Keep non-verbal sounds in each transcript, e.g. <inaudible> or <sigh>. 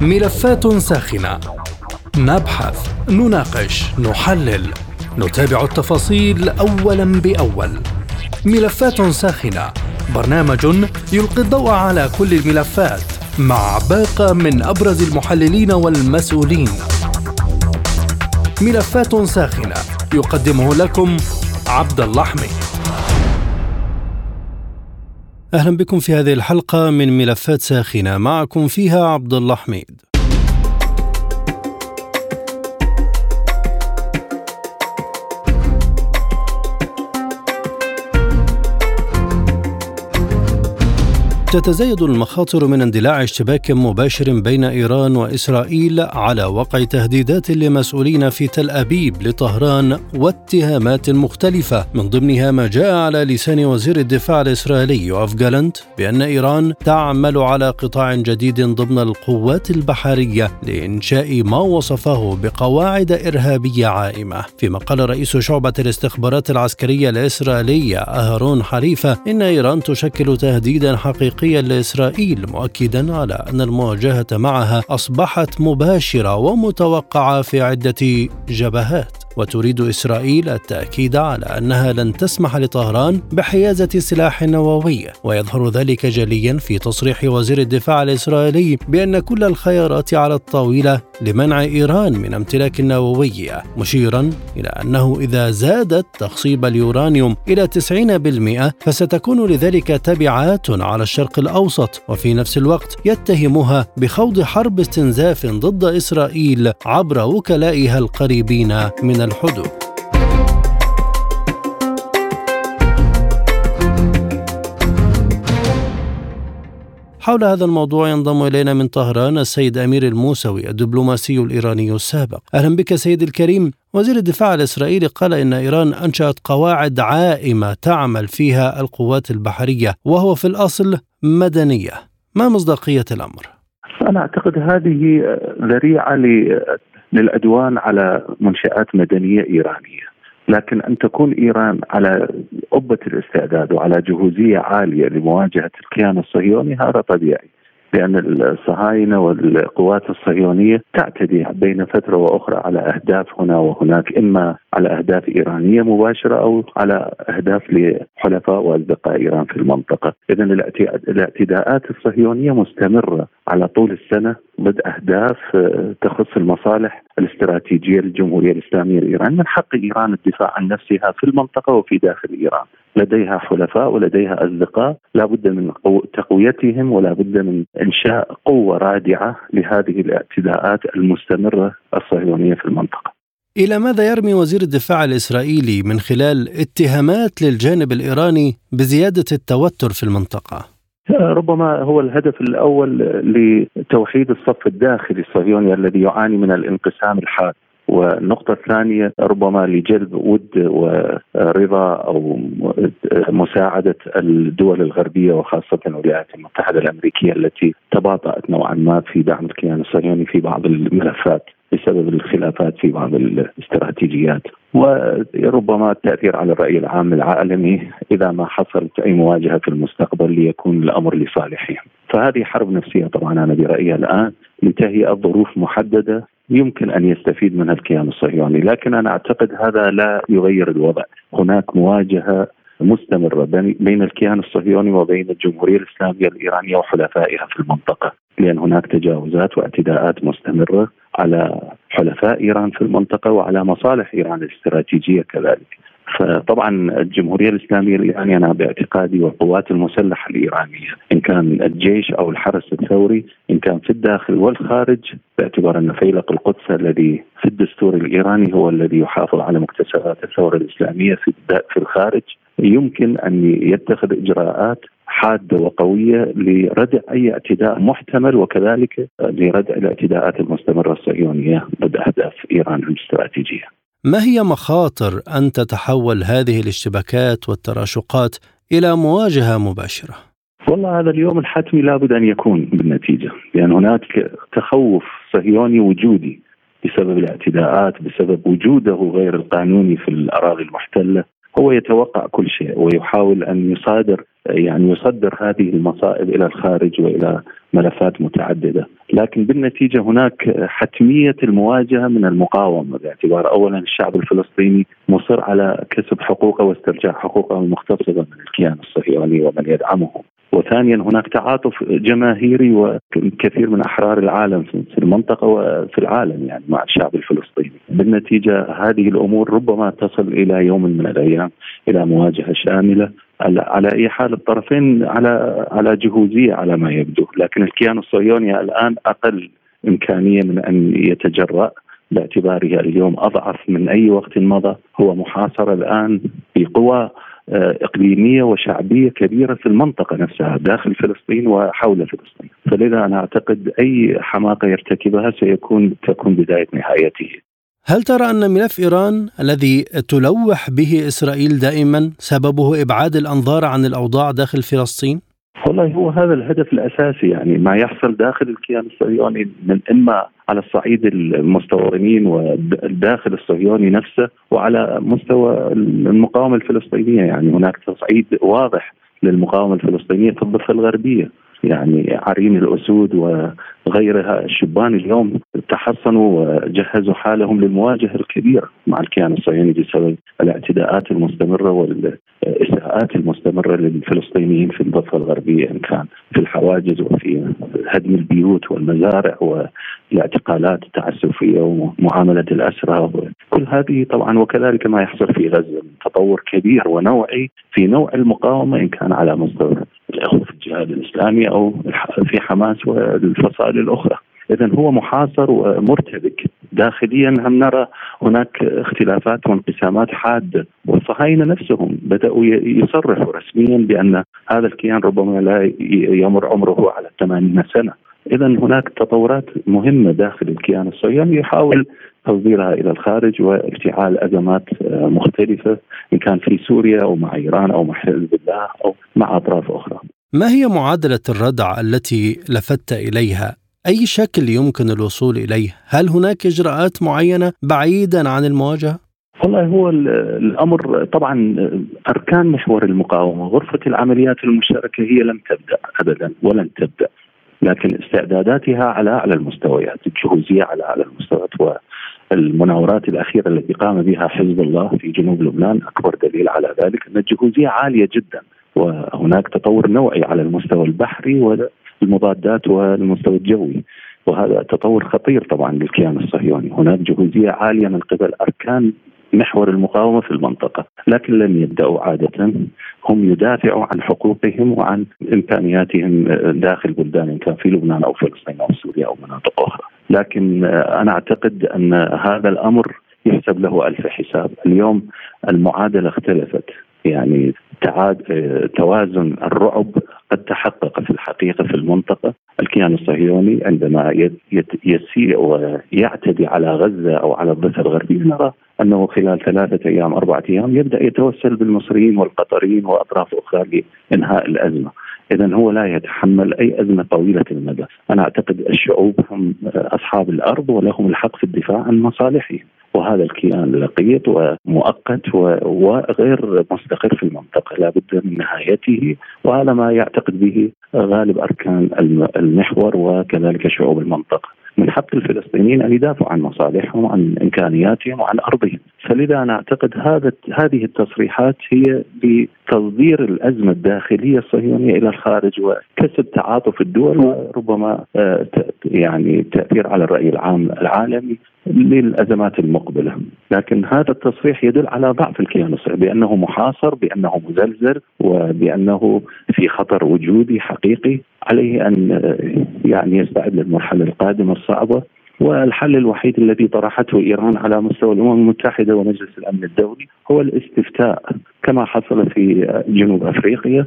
ملفات ساخنة. نبحث نناقش نحلل. نتابع التفاصيل اولا بأول. ملفات ساخنة. برنامج يلقي الضوء على كل الملفات مع باقة من أبرز المحللين والمسؤولين. ملفات ساخنة. يقدمه لكم عبد الله أهلا بكم في هذه الحلقة من ملفات ساخنة معكم فيها عبد الله حميد. تتزايد المخاطر من اندلاع اشتباك مباشر بين إيران وإسرائيل على وقع تهديدات لمسؤولين في تل أبيب لطهران واتهامات مختلفة. من ضمنها ما جاء على لسان وزير الدفاع الإسرائيلي يوف جالنت بأن إيران تعمل على قطاع جديد ضمن القوات البحرية لإنشاء ما وصفه بقواعد إرهابية عائمة. فيما قال رئيس شعبة الاستخبارات العسكرية الإسرائيلية أهرون حريفه إن إيران تشكل تهديدا حقيقيا حقيقيا لإسرائيل مؤكدا على أن المواجهة معها أصبحت مباشرة ومتوقعة في عدة جبهات. وتريد إسرائيل التأكيد على أنها لن تسمح لطهران بحيازة سلاح نووي. ويظهر ذلك جليا في تصريح وزير الدفاع الإسرائيلي بأن كل الخيارات على الطاولة لمنع إيران من امتلاك النووي مشيرا إلى أنه إذا زادت تخصيب اليورانيوم إلى 90% فستكون لذلك تبعات على الشرق الأوسط وفي نفس الوقت يتهمها بخوض حرب استنزاف ضد إسرائيل عبر وكلائها القريبين من الحدود. حول هذا الموضوع ينضم إلينا من طهران السيد أمير الموسوي الدبلوماسي الإيراني السابق. أهلا بك سيد الكريم. وزير الدفاع الاسرائيلي قال إن إيران أنشأت قواعد عائمة تعمل فيها القوات البحرية وهو في الأصل مدنية. ما مصداقية الأمر؟ أنا أعتقد هذه ذريعة للعدوان على منشآت مدنية إيرانية لكن أن تكون إيران على قبة الاستعداد وعلى جهوزية عالية لمواجهة الكيان الصهيوني هذا طبيعي. لأن الصهاينة والقوات الصهيونية تعتدي بين فترة وأخرى على أهداف هنا وهناك إما على أهداف إيرانية مباشرة أو على أهداف لحلفاء وأصدقاء إيران في المنطقة. إذا الإعتداءات الصهيونية مستمرة على طول السنة ضد أهداف آه، تخص المصالح الاستراتيجية للجمهورية الإسلامية لإيران من حق إيران الدفاع عن نفسها في المنطقة وفي داخل إيران. لديها حلفاء ولديها أصدقاء لا بد من تقويتهم ولا بد من إنشاء قوة رادعة لهذه الاعتداءات المستمرة الصهيونية في المنطقة إلى ماذا يرمي وزير الدفاع الإسرائيلي من خلال اتهامات للجانب الإيراني بزيادة التوتر في المنطقة؟ ربما هو الهدف الأول لتوحيد الصف الداخلي الصهيوني الذي يعاني من الانقسام الحاد والنقطة الثانية ربما لجلب ود ورضا أو مساعدة الدول الغربية وخاصة الولايات المتحدة الأمريكية التي تباطأت نوعا ما في دعم الكيان الصهيوني في بعض الملفات بسبب الخلافات في بعض الاستراتيجيات وربما التأثير على الرأي العام العالمي إذا ما حصلت أي مواجهة في المستقبل ليكون الأمر لصالحهم. فهذه حرب نفسية طبعا أنا برأيي الآن لتهيئه ظروف محددة يمكن أن يستفيد منها الكيان الصهيوني، لكن أنا أعتقد هذا لا يغير الوضع، هناك مواجهة مستمرة بين الكيان الصهيوني وبين الجمهورية الإسلامية الإيرانية وحلفائها في المنطقة لأن هناك تجاوزات واعتداءات مستمرة على حلفاء إيران في المنطقة وعلى مصالح إيران الاستراتيجية كذلك. فطبعا الجمهورية الإسلامية الإيرانية أنا باعتقادي والقوات المسلحة الإيرانية إن كان الجيش أو الحرس الثوري إن كان في الداخل والخارج باعتبار أن فيلق القدس الذي في الدستور الإيراني هو الذي يحافظ على مكتسبات الثورة الإسلامية في في الخارج يمكن أن يتخذ إجراءات حادة وقوية لردع أي اعتداء محتمل وكذلك لردع الاعتداءات المستمرة الصهيونية ضد أهداف إيران الإستراتيجية. ما هي مخاطر أن تتحول هذه الاشتباكات والتراشقات إلى مواجهة مباشرة؟ والله هذا اليوم الحتمي لابد أن يكون بالنتيجة، لأن هناك تخوف صهيوني وجودي بسبب الاعتداءات بسبب وجوده غير القانوني في الأراضي المحتلة هو يتوقع كل شيء ويحاول أن يصادر يعني يصدر هذه المصائب إلى الخارج وإلى ملفات متعددة، لكن بالنتيجة هناك حتمية المواجهة من المقاومة باعتبار اولا الشعب الفلسطيني مصر على كسب حقوقه واسترجاع حقوقه المختصه من الكيان الصهيوني ومن يدعمه. وثانيا هناك تعاطف جماهيري وكثير من أحرار العالم في المنطقة وفي العالم يعني مع الشعب الفلسطيني، بالنتيجة هذه الأمور ربما تصل إلى يوم من الأيام إلى مواجهة شاملة على أي حال الطرفين على على جهوزية على ما يبدو، لكن الكيان الصهيوني الآن أقل إمكانية من أن يتجرأ باعتباره اليوم أضعف من أي وقت مضى، هو محاصر الآن بقوى إقليمية وشعبية كبيرة في المنطقة نفسها داخل فلسطين وحول فلسطين، فلذا أنا أعتقد أي حماقة يرتكبها سيكون تكون بداية نهايته. هل ترى أن ملف إيران الذي تلوح به إسرائيل دائما سببه إبعاد الأنظار عن الأوضاع داخل فلسطين؟ والله هو هذا الهدف الأساسي يعني ما يحصل داخل الكيان الصهيوني من إما على الصعيد المستوطنين والداخل الصهيوني نفسه وعلى مستوى المقاومة الفلسطينية يعني هناك تصعيد واضح للمقاومة الفلسطينية في الضفة الغربية. يعني عرين الأسود وغيرها الشبان اليوم تحصنوا وجهزوا حالهم للمواجهة الكبيرة مع الكيان الصهيوني بسبب الاعتداءات المستمرة والإساءات المستمرة للفلسطينيين في الضفة الغربية إن كان في الحواجز وفي هدم البيوت والمزارع والاعتقالات التعسفية ومعاملة الأسرى. كل هذه طبعا وكذلك ما يحصل في غزة تطور كبير ونوعي في نوع المقاومة إن كان على مستوى الجهاد الإسلامي أو في حماس والفصائل الأخرى. اذا هو محاصر ومرتبك داخليا هم نرى هناك اختلافات وانقسامات حادة والصهاينة نفسهم بدأوا يصرحوا رسميا بأن هذا الكيان ربما لا يمر عمره على 80 سنة اذا هناك تطورات مهمة داخل الكيان الصهيوني يحاول تصديرها إلى الخارج وافتعال أزمات مختلفة إن كان في سوريا أو مع إيران أو مع حزب الله أو مع أطراف أخرى. ما هي معادلة الردع التي لفت إليها؟ أي شكل يمكن الوصول إليه؟ هل هناك إجراءات معينة بعيدا عن المواجهة؟ والله هو الأمر طبعا أركان محور المقاومة غرفة العمليات المشتركة هي لم تبدأ ابدا ولن تبدأ لكن استعداداتها على أعلى المستويات الجهوزية على أعلى المستويات والمناورات الأخيرة التي قام بها حزب الله في جنوب لبنان أكبر دليل على ذلك أن الجهوزية عالية جدا وهناك تطور نوعي على المستوى البحري والمضادات والمستوى الجوي. وهذا تطور خطير طبعا للكيان الصهيوني. هناك جهوزية عالية من قبل أركان محور المقاومة في المنطقة، لكن لم يبدأوا عادة. هم يدافعوا عن حقوقهم وعن إمكانياتهم داخل بلدان ان كان في لبنان أو فلسطين أو سوريا أو مناطق أخرى، لكن أنا أعتقد أن هذا الأمر يحسب له ألف حساب. اليوم المعادلة اختلفت. يعني توازن الرعب قد تحقق في الحقيقة في المنطقة. الكيان الصهيوني عندما يسيء ويعتدي على غزة أو على الضفة الغربية نرى أنه خلال ثلاثة أيام أربعة أيام يبدأ يتوسل بالمصريين والقطريين وأطراف أخرى لإنهاء الأزمة. إذا هو لا يتحمل أي أزمة طويلة المدى. أنا أعتقد الشعوب هم أصحاب الأرض ولهم الحق في الدفاع عن مصالحهم. وهذا الكيان لقيط ومؤقت وغير مستقر في المنطقة لا بد من نهايته وهذا ما يعتقد به غالب أركان المحور وكذلك شعوب المنطقة. من حق الفلسطينيين أن يدافعوا عن مصالحهم وعن إمكانياتهم وعن أرضهم، فلذا أنا أعتقد هذا هذه التصريحات هي بتصدير الأزمة الداخلية الصهيونية إلى الخارج وكسب تعاطف الدول وربما آه، يعني تأثير على الرأي العام العالمي للأزمات المقبلة، لكن هذا التصريح يدل على ضعف الكيان الصهيوني بأنه محاصر، بأنه مزلزل وبأنه في خطر وجودي حقيقي عليه أن يعني يستعد للمرحلة القادمة الصعبة. والحل الوحيد الذي طرحته إيران على مستوى الأمم المتحدة ومجلس الأمن الدولي هو الاستفتاء كما حصل في جنوب أفريقيا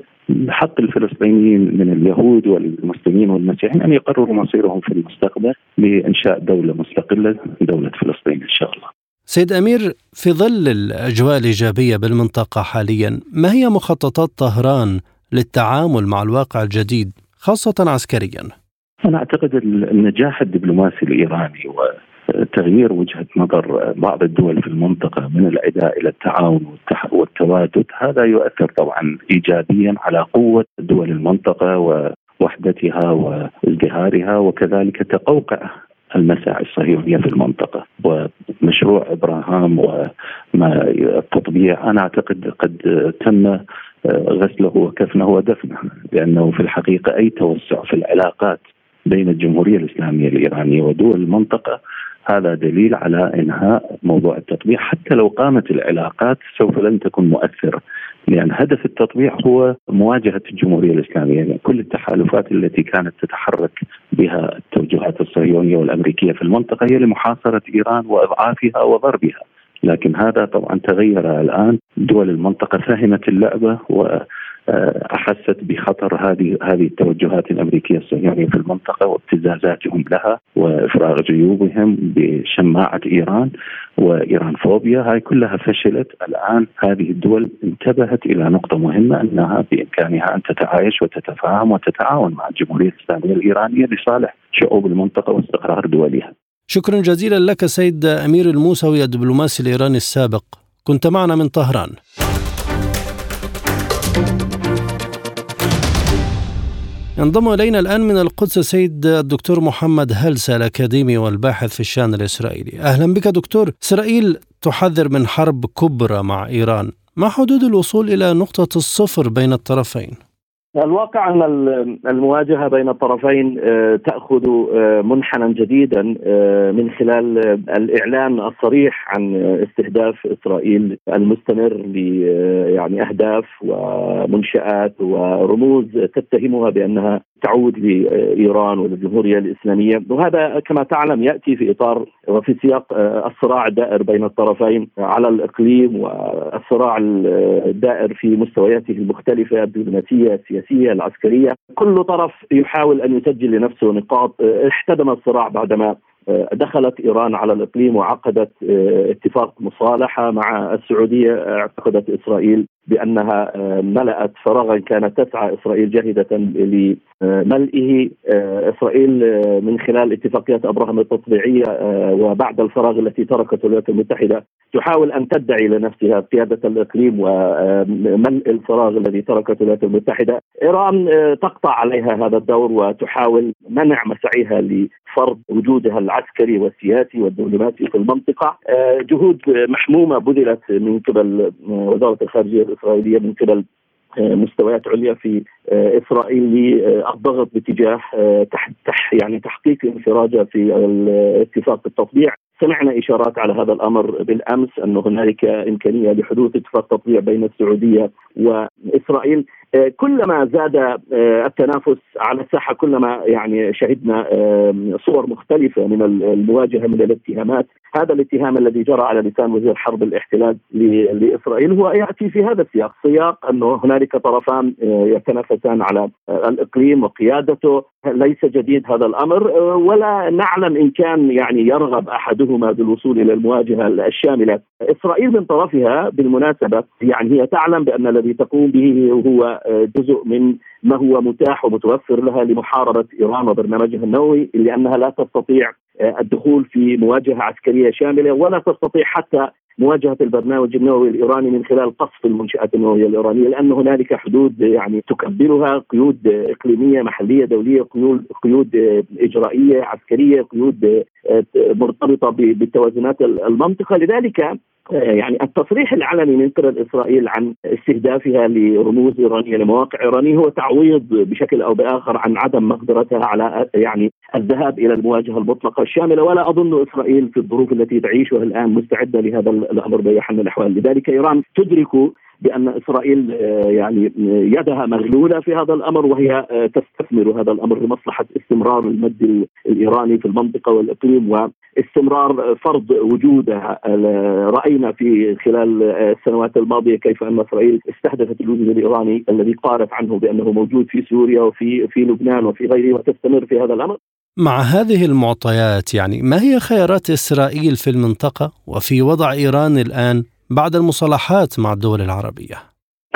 حق الفلسطينيين من اليهود والمسلمين والمسيحيين أن يقرروا مصيرهم في المستقبل بانشاء دولة مستقلة دولة فلسطين إن شاء الله. سيد أمير في ظل الأجواء الإيجابية بالمنطقة حاليا ما هي مخططات طهران للتعامل مع الواقع الجديد خاصة عسكريا أنا أعتقد النجاح الدبلوماسي الإيراني وتغيير وجهة نظر بعض الدول في المنطقة من العداء إلى التعاون والتوادد هذا يؤثر طبعا إيجابيا على قوة دول المنطقة وحدتها وازدهارها وكذلك تقوقع المساعي الصهيونية في المنطقة. ومشروع إبراهام وما التطبيع أنا أعتقد قد تم غسله وكفنه ودفنه لأنه في الحقيقة أي توسع في العلاقات بين الجمهورية الإسلامية الإيرانية ودول المنطقة. هذا دليل على إنهاء موضوع التطبيع. حتى لو قامت العلاقات سوف لن تكون مؤثرة لأن هدف التطبيع هو مواجهة الجمهورية الإسلامية يعني كل التحالفات التي كانت تتحرك بها التوجهات الصهيونية والأمريكية في المنطقة هي لمحاصرة إيران وإضعافها وضربها. لكن هذا طبعا تغير الآن. دول المنطقة فهمت اللعبة و أحست بخطر هذه هذه التوجهات الأمريكية الصهيونية في المنطقة وابتزازاتهم لها وإفراغ جيوبهم بشماعة إيران وإيران فوبيا هاي كلها فشلت الآن هذه الدول انتبهت إلى نقطة مهمة أنها بإمكانها أن تتعايش وتتفاهم وتتعاون مع الجمهورية الإسلامية الإيرانية لصالح شعوب المنطقة واستقرار دولها. شكرا جزيلا لك سيد أمير الموسوي الدبلوماسي الإيراني السابق كنت معنا من طهران. ينضم إلينا الآن من القدس السيد الدكتور محمد هلسة الأكاديمي والباحث في الشأن الإسرائيلي. أهلا بك دكتور. إسرائيل تحذر من حرب كبرى مع إيران. ما حدود الوصول إلى نقطة الصفر بين الطرفين؟ الواقع أن المواجهة بين الطرفين آه، تأخذ آه، منحنى جديدا آه، من خلال الإعلان الصريح عن استهداف إسرائيل المستمر ل يعني أهداف ومنشآت ورموز تتهمها بأنها تعود لإيران وللجمهورية الإسلامية. وهذا كما تعلم يأتي في إطار وفي سياق الصراع الدائر بين الطرفين على الإقليم والصراع الدائر في مستوياته المختلفة الدبلوماسية السياسية العسكرية. كل طرف يحاول أن يسجل لنفسه نقاط احتدم الصراع بعدما دخلت إيران على الإقليم وعقدت اتفاق مصالحة مع السعودية اعتقدت إسرائيل. بأنها ملأت فراغا كانت تسعى إسرائيل جاهدة لملئه إسرائيل من خلال اتفاقيات أبراهام التطبيعية وبعد الفراغ التي تركته الولايات المتحدة تحاول أن تدعي لنفسها قيادة الإقليم وملء الفراغ الذي تركته الولايات المتحدة، إيران تقطع عليها هذا الدور وتحاول منع مساعيها لفرض وجودها العسكري والسياسي والدبلوماسي في المنطقة، جهود محمومة بذلت من قبل وزارة الخارجية الاسرائيليه من قبل مستويات عليا في إسرائيل للضغط باتجاه تح يعني تحقيق انفراجه في اتفاق التطبيع. سمعنا إشارات على هذا الأمر بالأمس انه هنالك إمكانية لحدوث اتفاق تطبيع بين السعودية وإسرائيل. كلما زاد التنافس على الساحة كلما يعني شهدنا صور مختلفة من المواجهة من الاتهامات هذا الاتهام الذي جرى على لسان وزير حرب الاحتلال لإسرائيل هو يأتي في هذا السياق. سياق أنه هنالك طرفان يتنافسان على الإقليم وقيادته. ليس جديد هذا الأمر ولا نعلم إن كان يعني يرغب أحدهما بالوصول إلى المواجهة الشاملة. إسرائيل من طرفها بالمناسبة يعني هي تعلم بأن الذي تقوم به هو جزء من ما هو متاح ومتوفر لها لمحاربة إيران وبرنامجها النووي لانها لا تستطيع الدخول في مواجهة عسكرية شاملة ولا تستطيع حتى مواجهة البرنامج النووي الإيراني من خلال قصف المنشآت النووية الإيرانية لأن هنالك حدود يعني تكبرها قيود إقليمية محلية دولية قيود قيود إجرائية عسكرية قيود مرتبطة بالتوازنات المنطقة. لذلك يعني التصريح العلني من قبل إسرائيل عن استهدافها لرموز إيرانية لمواقع إيرانية هو تعويض بشكل أو بآخر عن عدم مقدرتها على يعني الذهاب إلى المواجهة المطلقة الشاملة ولا أظن إسرائيل في الظروف التي تعيشها الآن مستعدة لهذا الأمر باي حال من الأحوال، لذلك إيران تدرك بأن إسرائيل يعني يدها مغلولة في هذا الأمر وهي تستثمر هذا الأمر لمصلحة استمرار المد الإيراني في المنطقة والإقليم واستمرار فرض وجودها. رأينا في خلال السنوات الماضية كيف أن إسرائيل استهدفت الوجود الإيراني الذي قالت عنه بأنه موجود في سوريا وفي في لبنان وفي غيره وتستمر في هذا الأمر. مع هذه المعطيات يعني ما هي خيارات إسرائيل في المنطقة وفي وضع إيران الآن؟ بعد المصالحات مع الدول العربية؟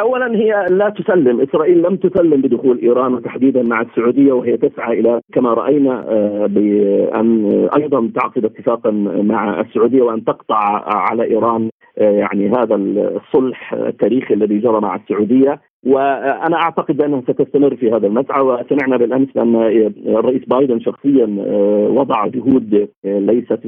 اولا هي لا تسلم، إسرائيل لم تسلم بدخول إيران وتحديدا مع السعودية وهي تسعى إلى كما رأينا بأن أيضا تعقد اتفاقا مع السعودية وأن تقطع على إيران يعني هذا الصلح التاريخي الذي جرى مع السعودية وأنا أعتقد بانها ستستمر في هذا المسعى وسمعنا بالأمس بان الرئيس بايدن شخصيا آه، وضع جهود آه، ليست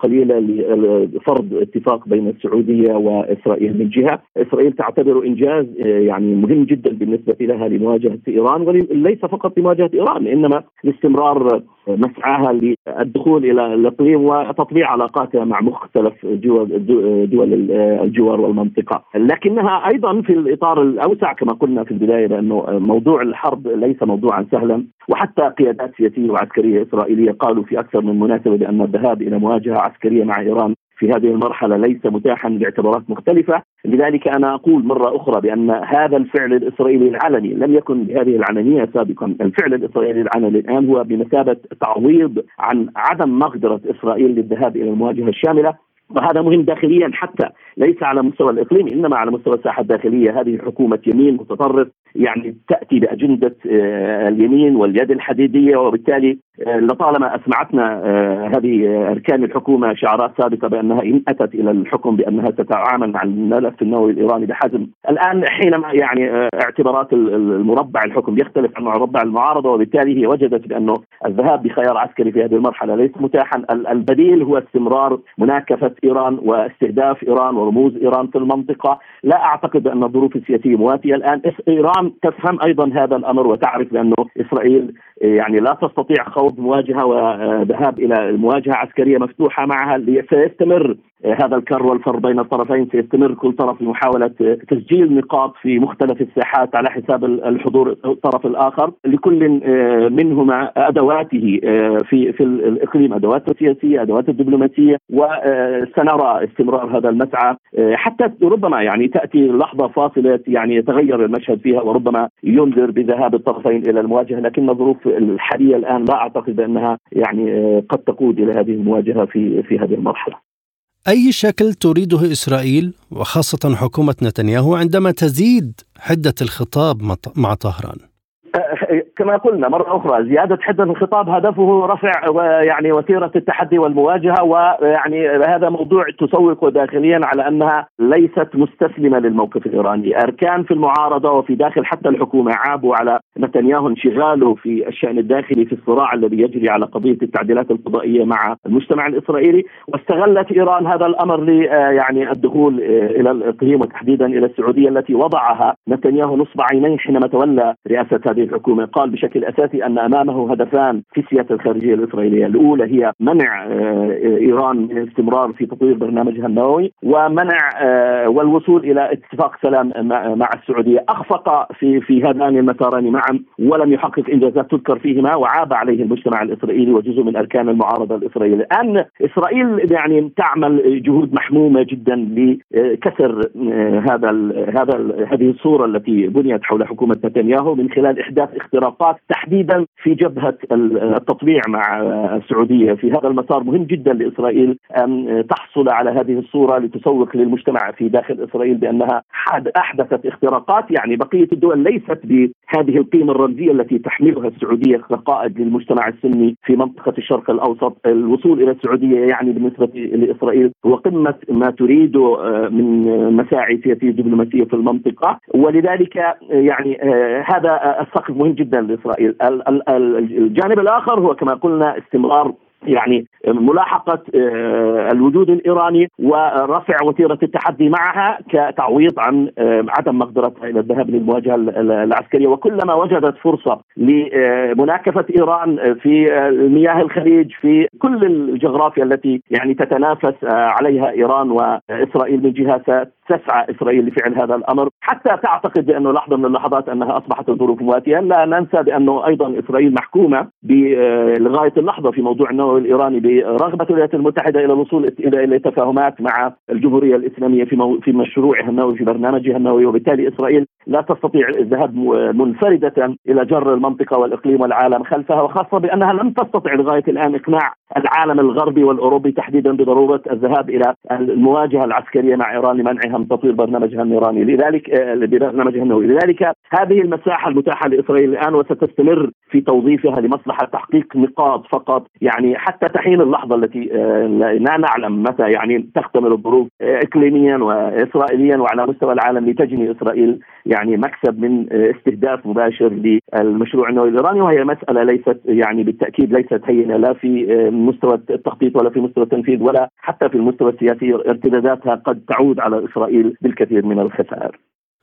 قليلة لفرض اتفاق بين السعودية وإسرائيل من جهة، إسرائيل تعتبر إنجاز يعني مهم جدا بالنسبة لها لمواجهة إيران وليس فقط لمواجهة إيران إنما لاستمرار مسعاها للدخول إلى الإقليم وتطبيع علاقاتها مع مختلف دول الجوار والمنطقة، لكنها أيضا في الإطار الأوسع كما قلنا في البداية بانه موضوع الحرب ليس موضوعا سهلا وحتى قيادات سياسية وعسكرية إسرائيلية قالوا في أكثر من مناسبة بأن الذهاب إلى مواجهة عسكرية مع إيران في هذه المرحلة ليس متاحا لاعتبارات مختلفة، لذلك أنا أقول مرة أخرى بأن هذا الفعل الإسرائيلي العلني لم يكن بهذه العلنيه سابقا، الفعل الإسرائيلي العلني الآن هو بمثابة تعويض عن عدم مقدره إسرائيل للذهاب إلى المواجهة الشاملة. وهذا مهم داخليا حتى ليس على مستوى الإقليم إنما على مستوى الساحة الداخلية. هذه حكومة يمين متطرف يعني تأتي بأجندة آه، اليمين واليد الحديدية وبالتالي آه، لطالما أسمعتنا آه، هذه أركان الحكومة شعارات سابقة بأنها إن أتت إلى الحكم بأنها تتعامل مع الملف النووي الإيراني بحزم، الآن حينما يعني اعتبارات المربع الحكم يختلف عن مربع المعارضة وبالتالي هي وجدت بأنه الذهاب بخيار عسكري في هذه المرحلة ليس متاحا، البديل هو استمرار مناكفة إيران واستهداف إيران ورموز إيران في المنطقة، لا أعتقد أن الظروف السياسية مواتية الآن. إيران تفهم أيضا هذا الأمر وتعرف بانه إسرائيل يعني لا تستطيع خوض مواجهة وذهاب إلى المواجهه عسكرية مفتوحة معها سيستمر هذا الكر والفر بين الطرفين سيستمر كل طرف في محاولة تسجيل نقاط في مختلف الساحات على حساب الحضور الطرف الآخر. لكل آه، منهما أدواته آه، في في الإقليم أدواته السياسية أدواته الدبلوماسية وسنرى استمرار هذا المسعى آه، حتى ربما يعني تأتي لحظة فاصلة يعني يتغير المشهد فيها وربما ينذر بذهاب الطرفين إلى المواجهة لكن الظروف الحالية الآن لا أعتقد بأنها يعني قد تقود إلى هذه المواجهة في في هذه المرحلة أي شكل تريده إسرائيل وخاصة حكومة نتنياهو عندما تزيد حدة الخطاب مع طهران؟ كما قلنا مرة أخرى زيادة حدة الخطاب هدفه رفع يعني وتيرة التحدي والمواجهة ويعني هذا موضوع تسوق داخليا على أنها ليست مستسلمة للموقف الإيراني. أركان في المعارضة وفي داخل حتى الحكومة عابوا على نتنياهو انشغاله في الشأن الداخلي في الصراع الذي يجري على قضية التعديلات القضائية مع المجتمع الإسرائيلي. واستغلت إيران هذا الأمر ل يعني الدخول إلى الإقليم وتحديدا إلى السعودية التي وضعها نتنياهو نصب عينيه حينما تولى رئاسة هذه الحكومة. قال بشكل أساسي أن أمامه هدفان في السياسة الخارجية الإسرائيلية. الأولى هي منع آه، إيران من الاستمرار في تطوير برنامجها النووي ومنع آه، والوصول إلى اتفاق سلام مع السعودية. أخفق في في هذان المساران معا ولم يحقق إنجازات تذكر فيهما وعاب عليه المجتمع الإسرائيلي وجزء من أركان المعارضة الإسرائيلية. الآن إسرائيل يعني تعمل جهود محمومة جدا لكسر آه، هذا هذا هذه الصورة التي بنيت حول حكومة نتنياهو من خلال إحداث اختراقات تحديدا في جبهة التطبيع مع السعودية. في هذا المسار مهم جدا لإسرائيل أن تحصل على هذه الصورة لتسوق للمجتمع في داخل إسرائيل بأنها أحدثت اختراقات. يعني بقية الدول ليست بهذه القيمة الرمزية التي تحملها السعودية كقائد للمجتمع السني في منطقة الشرق الأوسط، الوصول إلى السعودية يعني بالنسبة لإسرائيل هو قمه ما تريده آه، من مساعي سياسيه دبلوماسية في المنطقة. ولذلك يعني آه، هذا السقف مهم جدا لإسرائيل. الجانب الآخر هو كما قلنا استمرار يعني ملاحقة آه، الوجود الإيراني ورفع وتيرة التحدي معها كتعويض عن آه، عدم مقدرتها إلى الذهاب للمواجهة العسكرية. وكلما وجدت فرصة لمناكفة إيران في مياه الخليج في كل الجغرافيا التي يعني تتنافس عليها إيران وإسرائيل من جهة تسعى إسرائيل لفعل هذا الأمر. حتى تعتقد بانه لحظة من اللحظات أنها أصبحت الظروف مواتية. لا ننسى بانه أيضا إسرائيل محكومة لغاية اللحظة في موضوع النووي الإيراني برغبه الولايات المتحدة إلى الوصول إلى تفاهمات مع الجمهورية الإسلامية في في مشروعها النووي في برنامجها النووي وبالتالي إسرائيل لا تستطيع الذهاب منفردة إلى جر المنطقة والإقليم والعالم خلفها وخاصة بأنها لم تستطع لغاية الآن إقناع العالم الغربي والأوروبي تحديدا بضرورة الذهاب إلى المواجهة العسكرية مع إيران لمنعها من تطوير برنامجها النيراني. لذلك آه، برنامجها النووي. لذلك هذه المساحة المتاحة لإسرائيل الآن وستستمر في توظيفها لمصلحة تحقيق نقاط فقط. يعني حتى تحين اللحظة التي آه، لا نعلم متى يعني تختمر الظروف آه، اقليميا واسرائيليا وعلى مستوى العالم لتجني إسرائيل يعني مكسب من استهداف مباشر للمشروع النووي الإيراني. وهي مسألة ليست يعني بالتأكيد ليست هينة لا في مستوى التخطيط ولا في مستوى التنفيذ ولا حتى في المستوى السياسي ارتداداتها قد تعود على إسرائيل بالكثير من الخسائر.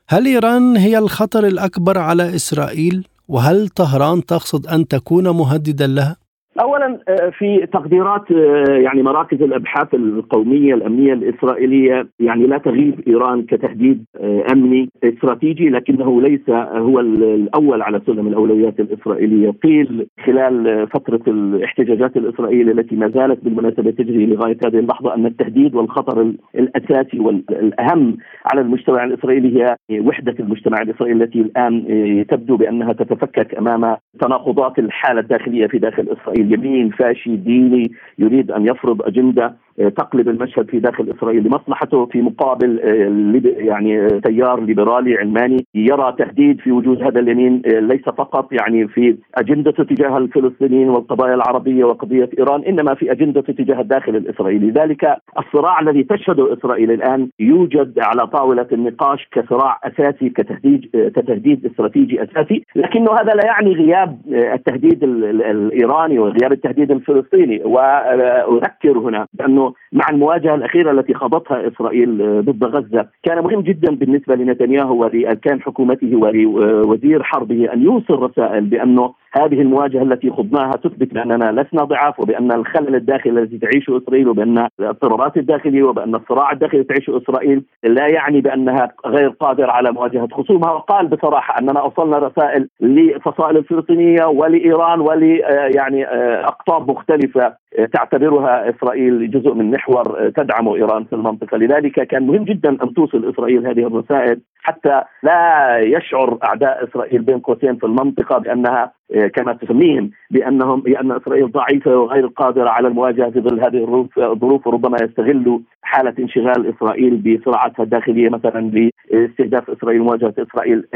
هل إيران هي الخطر الأكبر على إسرائيل؟ وهل طهران تقصد أن تكون مهددا لها؟ اولا آه، في تقديرات آه، يعني مراكز الأبحاث القومية الأمنية الإسرائيلية يعني لا تغيب إيران كتهديد آه، أمني استراتيجي لكنه ليس هو الأول على سلم الأولويات الإسرائيلية. قيل خلال فترة الاحتجاجات الإسرائيلية التي ما زالت بالمناسبة تجري لغاية هذه اللحظة أن التهديد والخطر الأساسي والأهم على المجتمع الإسرائيلي هي وحدة المجتمع الإسرائيلي التي الآن تبدو بأنها تتفكك أمام تناقضات الحالة الداخلية في داخل إسرائيل. يمين فاشي ديني يريد أن يفرض أجندة آه، تقلب المشهد في داخل إسرائيل لمصلحته في مقابل آه، يعني آه، تيار ليبرالي علماني يرى تهديد في وجود هذا اليمين ليس فقط يعني في أجندته تجاه الفلسطينيين والقضايا العربية وقضية إيران إنما في أجندته تجاه الداخل الإسرائيلي، ذلك الصراع الذي تشهده إسرائيل الآن يوجد على طاولة النقاش كصراع أساسي كتهديد كتهديد استراتيجي أساسي، لكنه هذا لا يعني غياب التهديد الإيراني وغياب التهديد الفلسطيني واذكر هنا بأنه مع المواجهة الأخيرة التي خاضتها إسرائيل آه، ضد غزة كان مهم جدا بالنسبة لنتنياهو ولاركان حكومته ولوزير حربه أن يوصل رسائل بأنه هذه المواجهة التي خضناها تثبت بأننا لسنا ضعاف وبأن الخلل الداخلي الذي تعيشه إسرائيل وبأن الاضطرابات الداخلية وبأن الصراع الداخلي تعيشه إسرائيل لا يعني بأنها غير قادرة على مواجهة خصومها. وقال بصراحة أننا أوصلنا رسائل للفصائل الفلسطينية ولإيران ول آه، يعني آه، أقطاب مختلفة تعتبرها إسرائيل جزء من محور تدعم إيران في المنطقة، لذلك كان مهم جدا أن توصل إسرائيل هذه الرسائل حتى لا يشعر أعداء إسرائيل بين قوسين في المنطقة بأنها كما تسميهم بانهم بأن إسرائيل ضعيفة وغير قادرة على المواجهة في ظل هذه الظروف وربما يستغلوا حالة انشغال إسرائيل بصراعاتها الداخلية مثلا لاستهداف إسرائيل ومواجهه إسرائيل.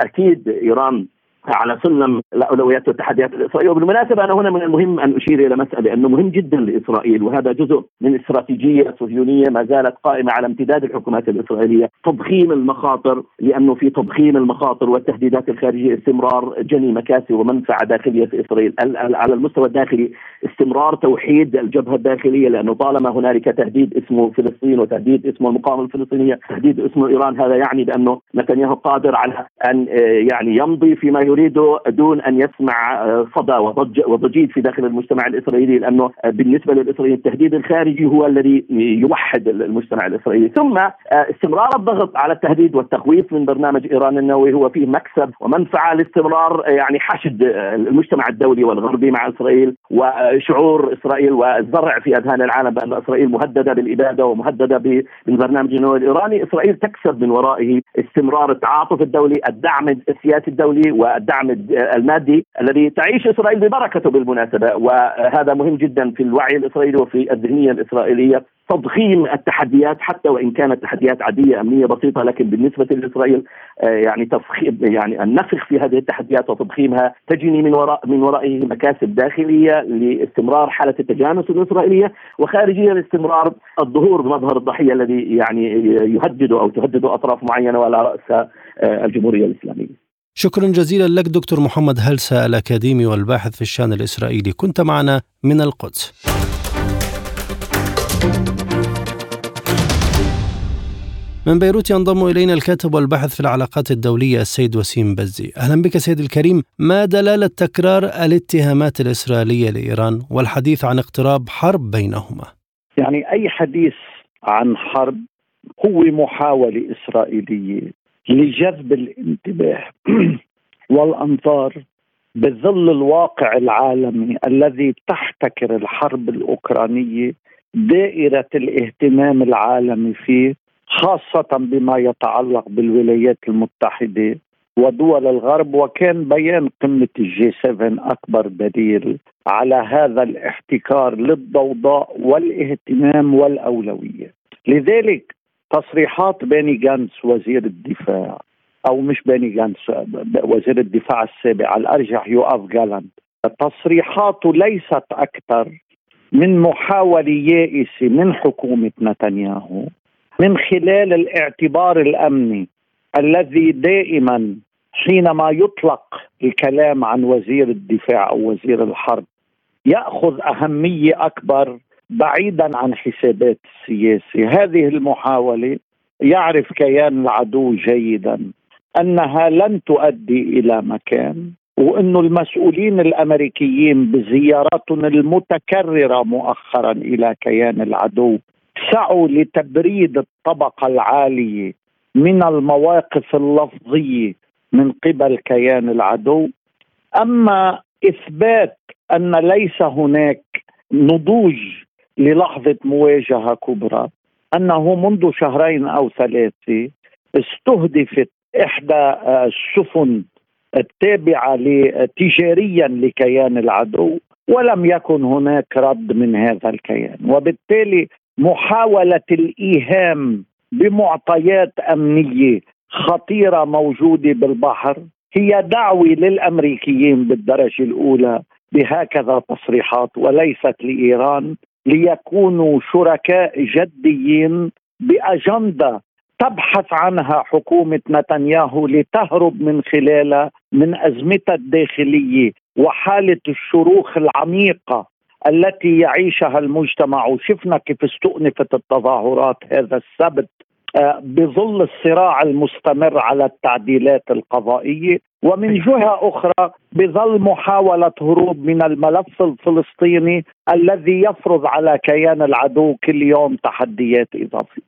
أكيد إيران على سلم الأولويات والتحديات. الاسرائيليه وبالمناسبه أنا هنا من المهم أن أشير إلى مسألة أنه مهم جدا لإسرائيل وهذا جزء من استراتيجية صهيونية ما زالت قائمة على امتداد الحكومات الإسرائيلية تضخيم المخاطر لأنه في تضخيم المخاطر والتهديدات الخارجية استمرار جني مكاسب ومنفعة داخلية في إسرائيل على المستوى الداخلي استمرار توحيد الجبهة الداخلية لأنه طالما هنالك تهديد اسمه فلسطين وتهديد اسمه المقاومة الفلسطينية تهديد اسمه إيران هذا يعني بأنه نتنياهو قادر على أن آه، يعني يمضي فيما يريده دون أن يسمع آه، صدى وضج وضجيج في داخل المجتمع الإسرائيلي لأنه بالنسبة للاسرائيليين التهديد الخارجي هو الذي يوحد المجتمع الإسرائيلي. ثم آه، استمرار الضغط على التهديد والتخويف من برنامج إيران النووي هو فيه مكسب ومنفعة لاستمرار يعني حشد المجتمع الدولي والغربي مع إسرائيل وشعور إسرائيل والزرع في أذهان العالم بأن إسرائيل مهددة بالإبادة ومهددة بالبرنامج النووي الإيراني، إسرائيل تكسب من ورائه استمرار التعاطف الدولي، الدعم السياسي الدولي والدعم المادي الذي تعيش إسرائيل ببركته بالمناسبة وهذا مهم جدا في الوعي الإسرائيلي وفي الذهنية الإسرائيلية تضخيم التحديات حتى وإن كانت تحديات عادية أمنية بسيطة لكن بالنسبة لإسرائيل آه، يعني تفخيم يعني النفخ في هذه التحديات وتضخيمها تجني من وراء من ورائه مكاسب داخلية لاستمرار حالة التجانس الإسرائيلية وخارجية لاستمرار الظهور بمظهر الضحية الذي يعني يهدد أو تهدد أطراف معينة وعلى رأس آه، الجمهورية الإسلامية. شكرا جزيلا لك دكتور محمد هلسة الأكاديمي والباحث في الشأن الإسرائيلي. كنت معنا من القدس. من بيروت ينضم إلينا الكاتب والباحث في العلاقات الدولية السيد وسيم بزي. أهلا بك سيد الكريم. ما دلالة تكرار الاتهامات الإسرائيلية لإيران والحديث عن اقتراب حرب بينهما؟ يعني أي حديث عن حرب هو محاولة إسرائيلية لجذب الانتباه <clears throat> والأنظار بظل الواقع العالمي الذي تحتكر الحرب الأوكرانية دائرة الاهتمام العالمي فيه خاصة بما يتعلق بالولايات المتحدة ودول الغرب وكان بيان قمة الجي 7 أكبر دليل على هذا الاحتكار للضوضاء والاهتمام والأولوية. لذلك تصريحات بيني جانس وزير الدفاع أو مش بيني جانس وزير الدفاع السابق على الأرجح يوقف جالانت تصريحاته ليست أكثر من محاولة يائسة من حكومة نتنياهو من خلال الاعتبار الأمني الذي دائما حينما يطلق الكلام عن وزير الدفاع أو وزير الحرب يأخذ أهمية أكبر بعيدا عن حسابات السياسة، هذه المحاولة يعرف كيان العدو جيدا أنها لن تؤدي إلى مكان وانه المسؤولين الأمريكيين بزياراتهم المتكررة مؤخرا إلى كيان العدو سعوا لتبريد الطبقة العالية من المواقف اللفظية من قبل كيان العدو. أما إثبات أن ليس هناك نضوج للحظة مواجهة كبرى. أنه منذ شهرين أو ثلاثة استهدفت إحدى السفن التابعة تجاريا لكيان العدو ولم يكن هناك رد من هذا الكيان. وبالتالي محاولة الإيهام بمعطيات أمنية خطيرة موجودة بالبحر هي دعوة للأمريكيين بالدرجة الأولى بهكذا تصريحات وليست لإيران. ليكونوا شركاء جديين بأجندة تبحث عنها حكومة نتنياهو لتهرب من خلالها من ازمتها الداخلية وحالة الشروخ العميقة التي يعيشها المجتمع. وشفنا كيف استؤنفت التظاهرات هذا السبت بظل الصراع المستمر على التعديلات القضائية ومن جهة أخرى بظل محاولة هروب من الملف الفلسطيني الذي يفرض على كيان العدو كل يوم تحديات إضافية.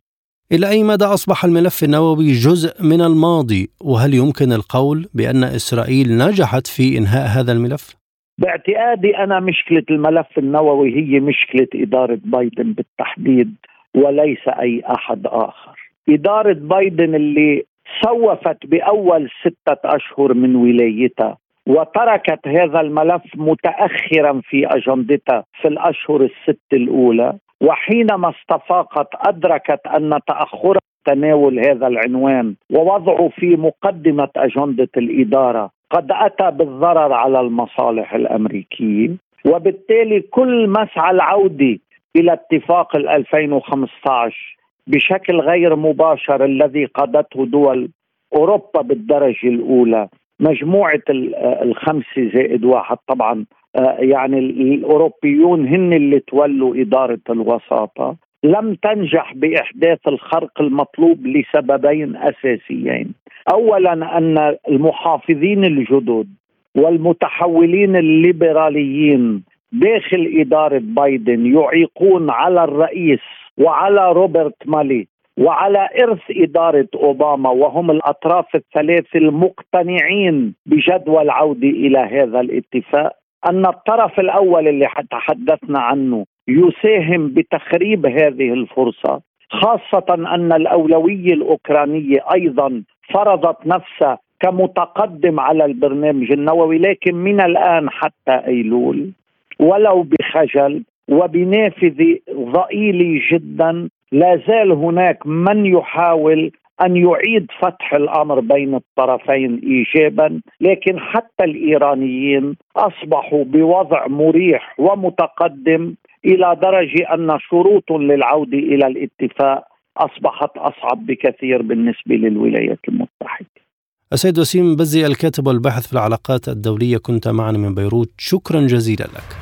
إلى أي مدى أصبح الملف النووي جزء من الماضي وهل يمكن القول بأن إسرائيل نجحت في إنهاء هذا الملف؟ باعتقادي أنا مشكلة الملف النووي هي مشكلة إدارة بايدن بالتحديد وليس أي أحد آخر. إدارة بايدن اللي سوفت بأول ستة أشهر من ولايتها وتركت هذا الملف متأخرا في أجندتها في الأشهر الست الأولى وحينما استفاقت أدركت أن تأخر تناول هذا العنوان ووضعه في مقدمة أجندة الإدارة قد أتى بالضرر على المصالح الأمريكية. وبالتالي كل مسعى العودة إلى اتفاق ال 2015 بشكل غير مباشر الذي قادته دول أوروبا بالدرجة الأولى مجموعة الخمسة زائد واحد طبعا آه، يعني الأوروبيون هن اللي تولوا إدارة الوساطة لم تنجح بإحداث الخرق المطلوب لسببين أساسيين. اولا أن المحافظين الجدد والمتحولين الليبراليين داخل إدارة بايدن يعيقون على الرئيس وعلى روبرت مالي وعلى إرث إدارة أوباما وهم الأطراف الثلاث المقتنعين بجدوى العوده إلى هذا الاتفاق أن الطرف الأول اللي تحدثنا عنه يساهم بتخريب هذه الفرصة خاصة أن الأولوية الأوكرانية أيضا فرضت نفسها كمتقدم على البرنامج النووي لكن من الآن حتى أيلول ولو بخجل وبنافذه ضئيله جدا لا زال هناك من يحاول أن يعيد فتح الأمر بين الطرفين ايجابا لكن حتى الإيرانيين أصبحوا بوضع مريح ومتقدم إلى درجة أن شروط للعودة إلى الاتفاق أصبحت أصعب بكثير بالنسبة للولايات المتحدة. السيد وسيم بزي الكاتب والباحث في العلاقات الدولية كنت معنا من بيروت شكرا جزيلا لك.